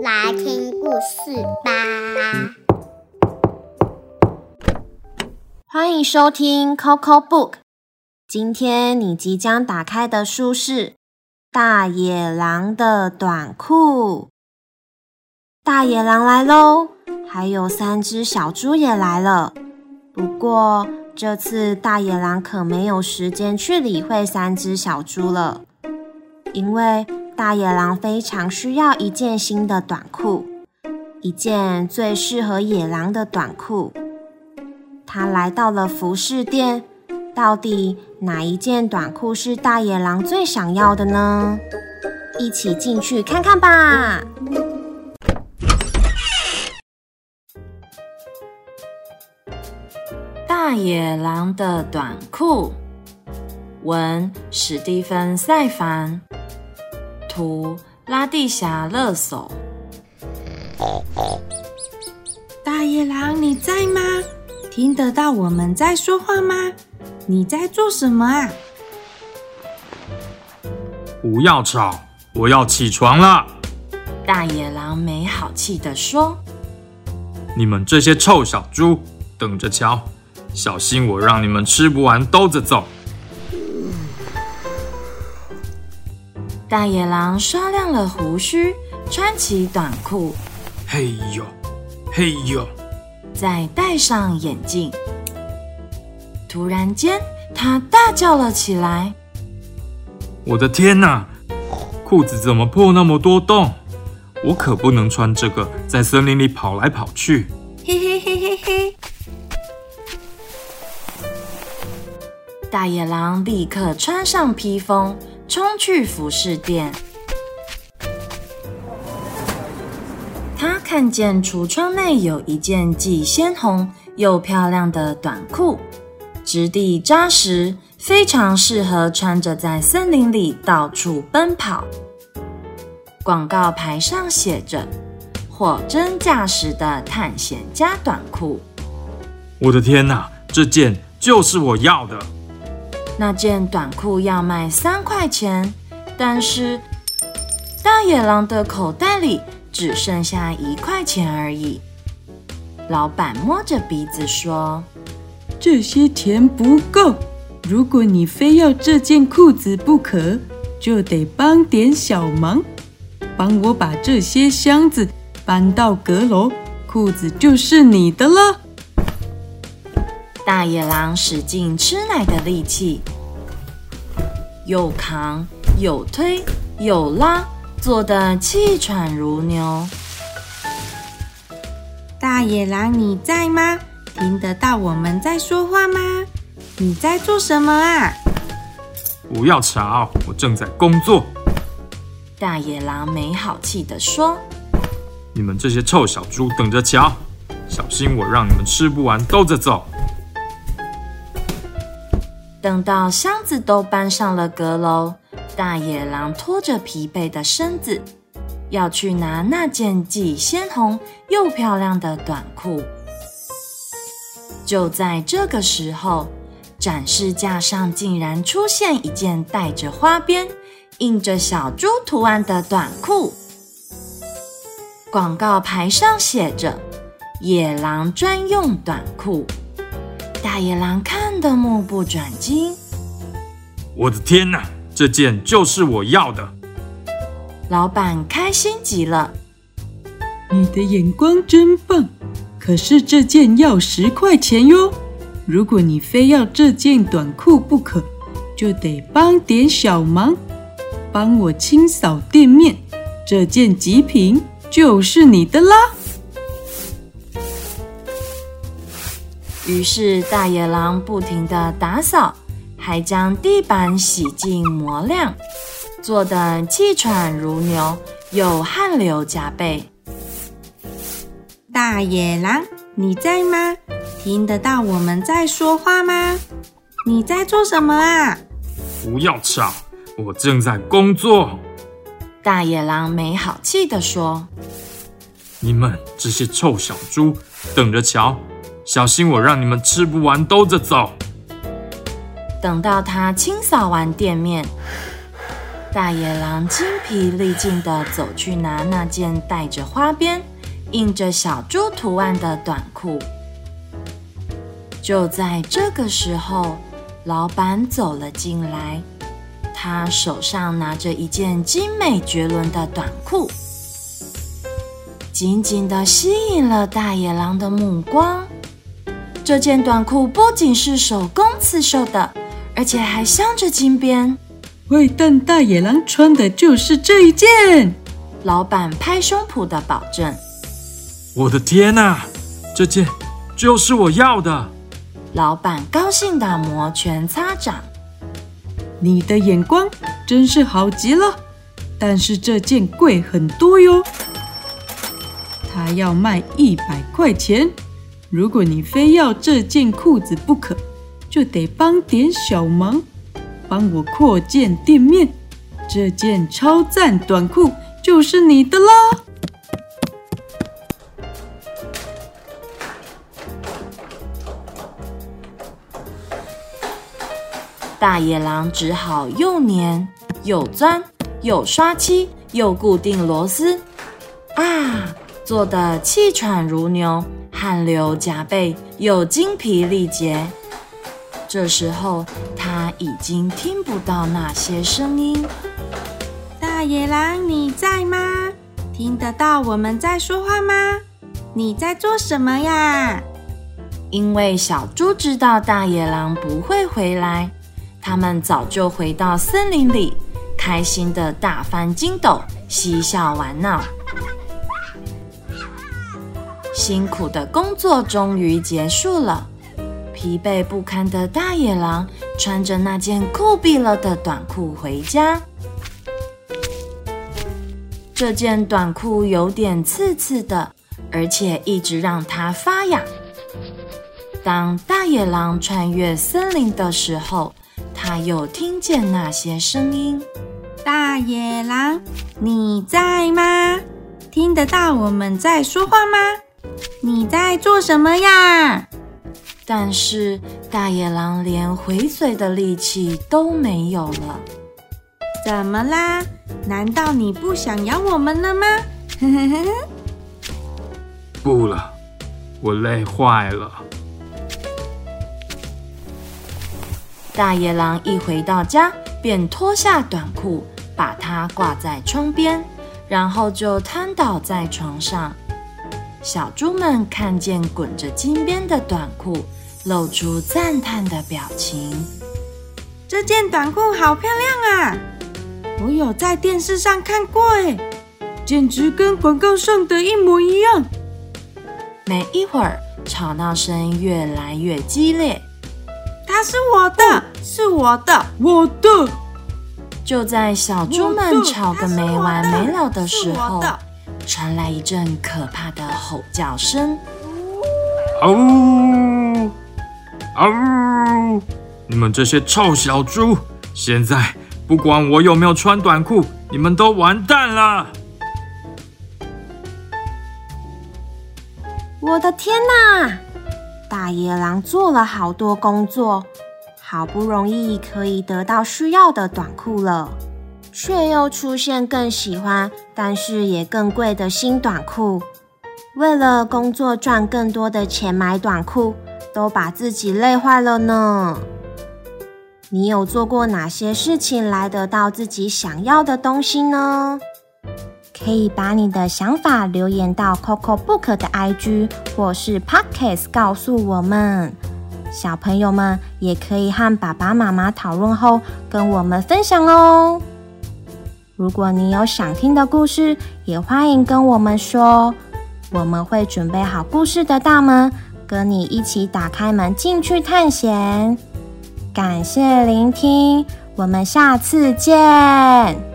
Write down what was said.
来听故事吧。欢迎收听 Coco Book，今天你即将打开的书是《大野狼的短裤》。大野狼来喽，还有三只小猪也来了。不过这次大野狼可没有时间去理会三只小猪了，因为大野狼非常需要一件新的短裤，一件最适合野狼的短裤。他来到了服饰店，到底哪一件短裤是大野狼最想要的呢？一起进去看看吧。大野狼的短裤，文史蒂芬·塞凡，图拉蒂霞·勒索。大野狼，你在吗？听得到我们在说话吗？你在做什么啊？不要吵，我要起床了。大野狼没好气地说：“你们这些臭小猪，等着瞧！小心我让你们吃不完兜着走。”大野狼刷亮了胡须，穿起短裤，嘿呦，嘿呦，再戴上眼镜。突然间，他大叫了起来：“我的天哪！裤子怎么破那么多洞？我可不能穿这个在森林里跑来跑去。”大野狼立刻穿上披风，冲去服饰店。他看见橱窗内有一件既鲜红又漂亮的短裤，质地扎实，非常适合穿着在森林里到处奔跑。广告牌上写着“货真价实的探险家短裤”。我的天哪，这件就是我要的！那件短裤要卖三块钱，但是大野狼的口袋里只剩下一块钱而已。老板摸着鼻子说：“这些钱不够，如果你非要这件裤子不可，就得帮点小忙，帮我把这些箱子搬到阁楼，裤子就是你的了。”大野狼使尽吃奶的力气，又扛又推又拉，做得气喘如牛。大野狼，你在吗？听得到我们在说话吗？你在做什么啊？不要吵，我正在工作。大野狼没好气地说：“你们这些臭小猪，等着瞧！小心我让你们吃不完兜着走。”等到箱子都搬上了阁楼，大野狼拖着疲惫的身子，要去拿那件既鲜红又漂亮的短裤。就在这个时候，展示架上竟然出现一件带着花边、印着小猪图案的短裤。广告牌上写着“野狼专用短裤”。大野狼看得目不转睛。我的天哪，这件就是我要的！老板开心极了。你的眼光真棒，可是这件要十块钱哟。如果你非要这件短裤不可，就得帮点小忙，帮我清扫店面。这件极品就是你的啦。于是，大野狼不停地打扫，还将地板洗净磨亮，做得气喘如牛，又汗流浃背。大野狼，你在吗？听得到我们在说话吗？你在做什么啊？不要吵，我正在工作。大野狼没好气地说：“你们这些臭小猪，等着瞧！小心我让你们吃不完兜着走！等到他清扫完店面，大野狼精疲力尽地走去拿那件带着花边、印着小猪图案的短裤。就在这个时候，老板走了进来，他手上拿着一件精美绝伦的短裤。紧紧地吸引了大野狼的目光。这件短裤不仅是手工刺绣的，而且还镶着金边。坏蛋大野狼穿的就是这一件。老板拍胸脯的保证：“我的天哪，这件就是我要的！”老板高兴的摩拳擦掌：“你的眼光真是好极了，但是这件贵很多哟。”他要卖一百块钱，如果你非要这件裤子不可，就得帮点小忙，帮我扩建店面，这件超赞短裤就是你的啦！大野狼只好又粘又钻又刷漆又固定螺丝啊！做的气喘如牛，汗流浃背，又精疲力竭。这时候他已经听不到那些声音。大野狼，你在吗？听得到我们在说话吗？你在做什么呀？因为小猪知道大野狼不会回来，他们早就回到森林里，开心的大翻筋斗，嬉笑玩闹。辛苦的工作终于结束了，疲惫不堪的大野狼穿着那件酷毙了的短裤回家。这件短裤有点刺刺的，而且一直让它发痒。当大野狼穿越森林的时候，他又听见那些声音：“大野狼，你在吗？听得到我们在说话吗？”你在做什么呀？但是大野狼连回嘴的力气都没有了。怎么啦？难道你不想咬我们了吗？不了，我累坏了。大野狼一回到家，便脱下短裤，把它挂在窗边，然后就瘫倒在床上。小猪们看见滚着金边的短裤，露出赞叹的表情。这件短裤好漂亮啊！我有在电视上看过，哎，简直跟广告上的一模一样。没一会儿，吵闹声越来越激烈。它是我的，是我的，我的！就在小猪们吵个没完没了的时候。传来一阵可怕的吼叫声，嗷呜！嗷呜！你们这些臭小猪，现在不管我有没有穿短裤，你们都完蛋了！我的天哪！大野狼做了好多工作，好不容易可以得到需要的短裤了。却又出现更喜欢，但是也更贵的新短裤。为了工作赚更多的钱买短裤，都把自己累坏了呢。你有做过哪些事情来得到自己想要的东西呢？可以把你的想法留言到 Coco Book 的 IG 或是 Podcast 告诉我们。小朋友们也可以和爸爸妈妈讨论后跟我们分享哦。如果你有想听的故事，也欢迎跟我们说，我们会准备好故事的大门，跟你一起打开门进去探险。感谢聆听，我们下次见。